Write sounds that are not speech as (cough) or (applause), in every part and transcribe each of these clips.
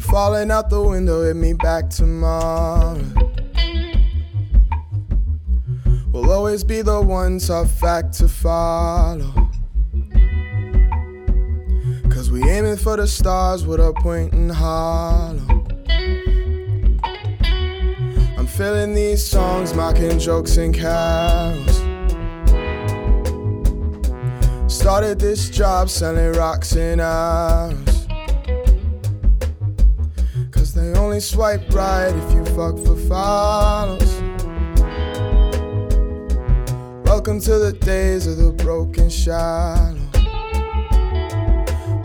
Falling out the window, hit me back tomorrow. We'll always be the one tough fact to follow. Cause we aiming for the stars with a point in hollow. I'm feeling these songs, mocking jokes and carols. Started this job selling rocks and arrows. Swipe right if you fuck for follows. Welcome to the days of the broken shallow.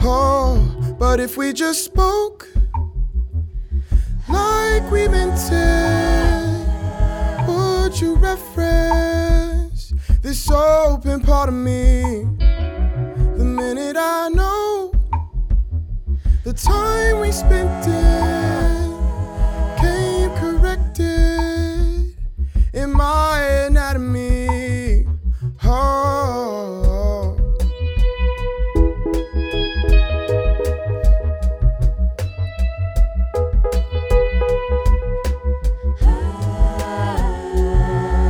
Oh, but if we just spoke like we meant it, would you reference this open part of me? The minute I know the time we spent it my anatomy. Oh.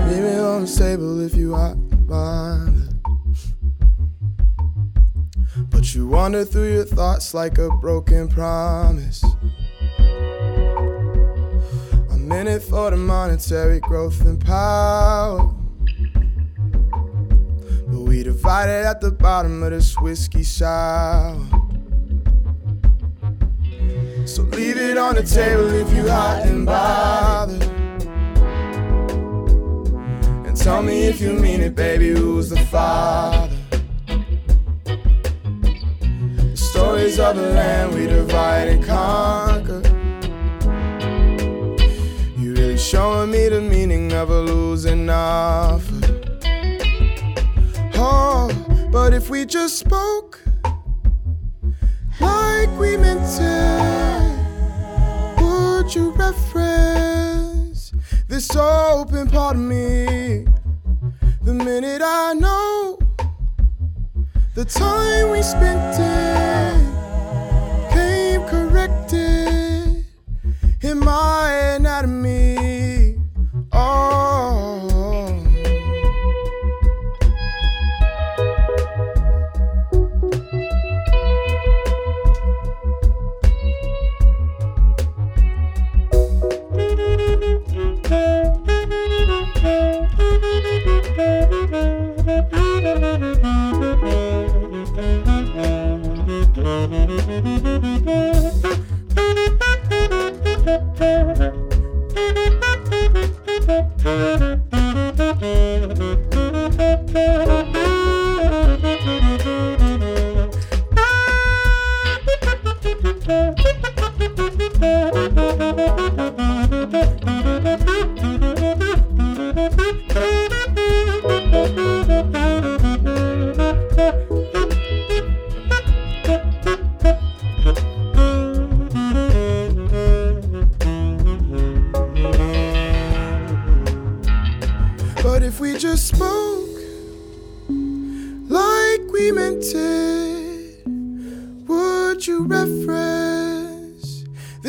Leave me on the if you are mine. But you wander through your thoughts like a broken promise. In it for the monetary growth and power. But we divided at the bottom of this whiskey sour. So leave it on the table if you hot and bothered. And tell me if you mean it, baby, who's the father? The stories of the land we divide and conquer. Showing me the meaning of a losing offer. Oh, but if we just spoke like we meant it, would you reference this open part of me? The minute I know the time we spent it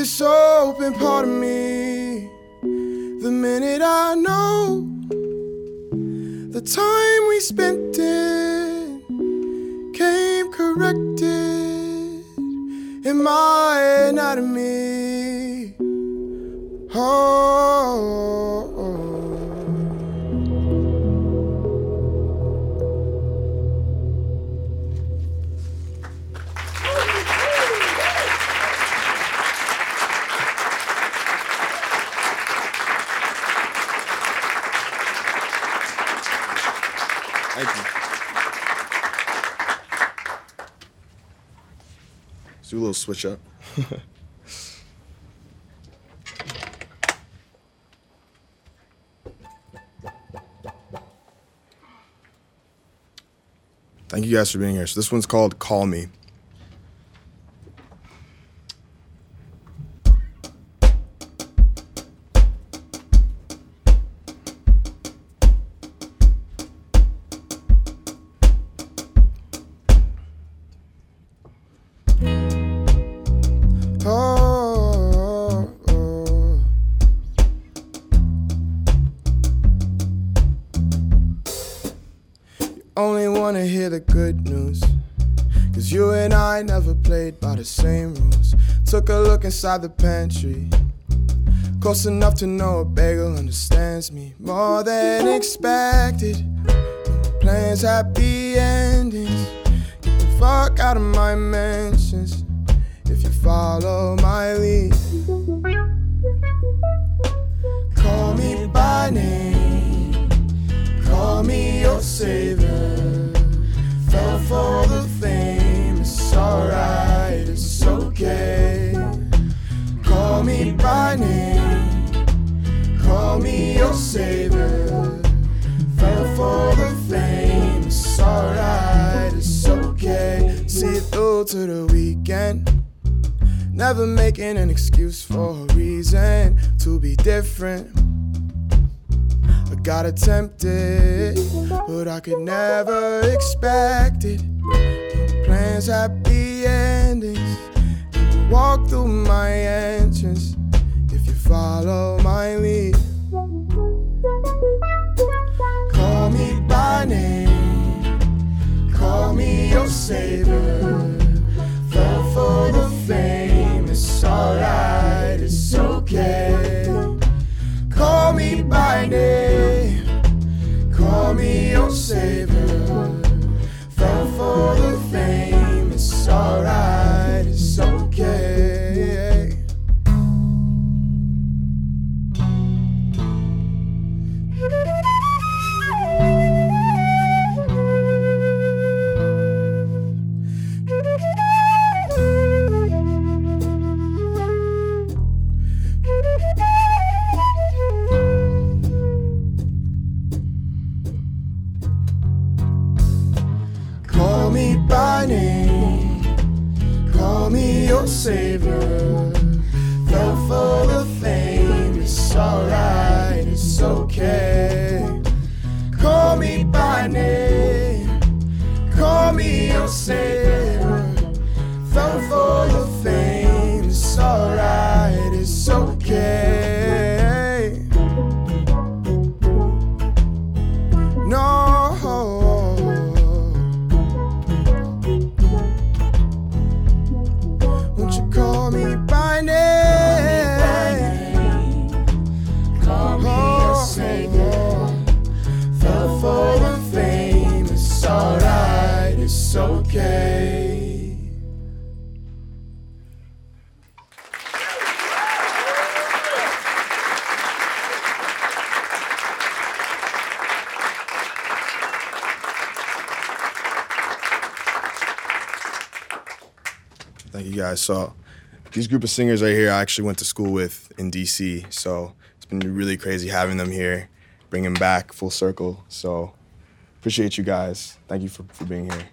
this open part of me? The minute I know the time we spent it came corrected in my anatomy. Oh. Little switch up. (laughs) Thank you guys for being here. So this one's called Call Me. Only wanna hear the good news. Cause you and I never played by the same rules. Took a look inside the pantry. Close enough to know a bagel understands me more than expected. Plans happy endings. Get the fuck out of my mansions if you follow my lead. Call me your savior. Fell for the fame, it's alright, it's okay. See through to the weekend. Never making an excuse for a reason to be different. I got attempted, but I could never expect it. Plans happy endings. Walk through my entrance if you follow my me by name, call me your savior. Fell for the fame, it's you guys. So, these group of singers right here, I actually went to school with in DC. So, it's been really crazy having them here, bringing back full circle. So, appreciate you guys. Thank you for, for being here.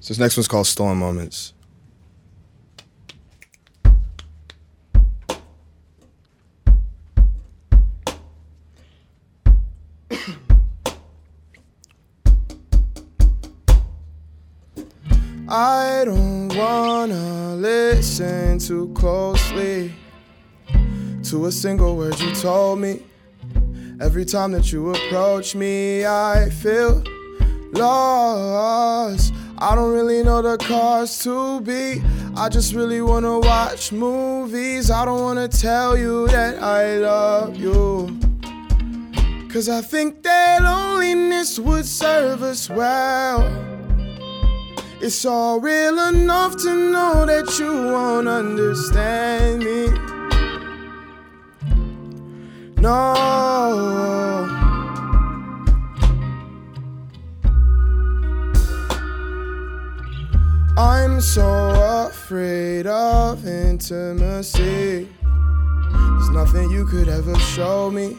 So, this next one's called Stolen Moments. Listen too closely to a single word you told me. Every time that you approach me, I feel lost. I don't really know the cause to be. I just really wanna watch movies. I don't wanna tell you that I love you. Cause I think that loneliness would serve us well. It's all real enough to know that you won't understand me. No. I'm so afraid of intimacy. There's nothing you could ever show me.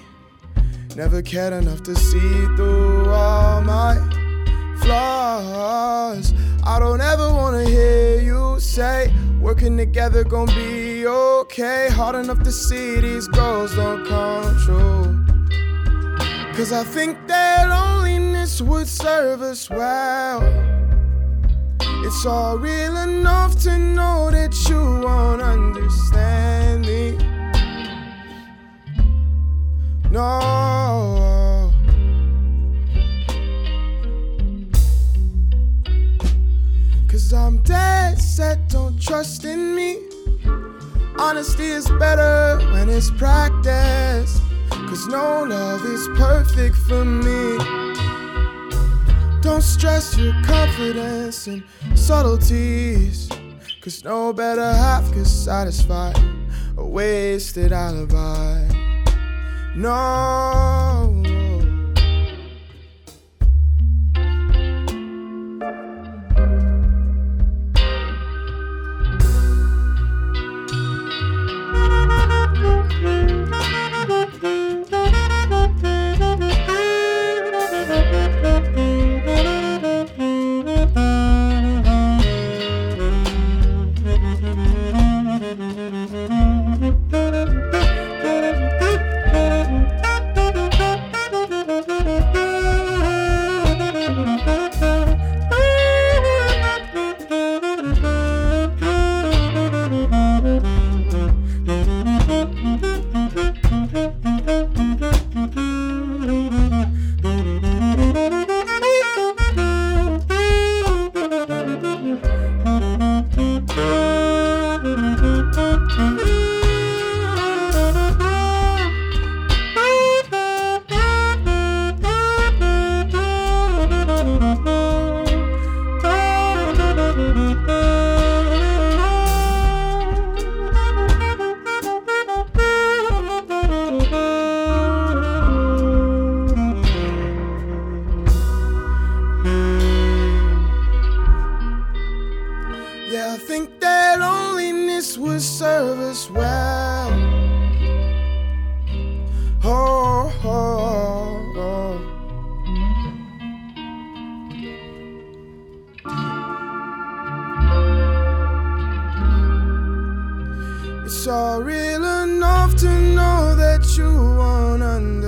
Never cared enough to see through all my flaws. I don't ever wanna hear you say working together gon' be okay. Hard enough to see these goals don't come true. Cause I think that loneliness would serve us well. It's all real enough to know that you won't understand is better when it's practiced. Cause no love is perfect for me. Don't stress your confidence and subtleties. Cause no better half could satisfy a wasted alibi. No. All real enough to know that you won't understand.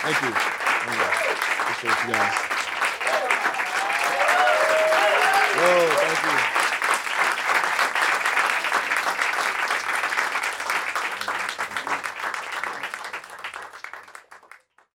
Thank you. Thank you. Guys.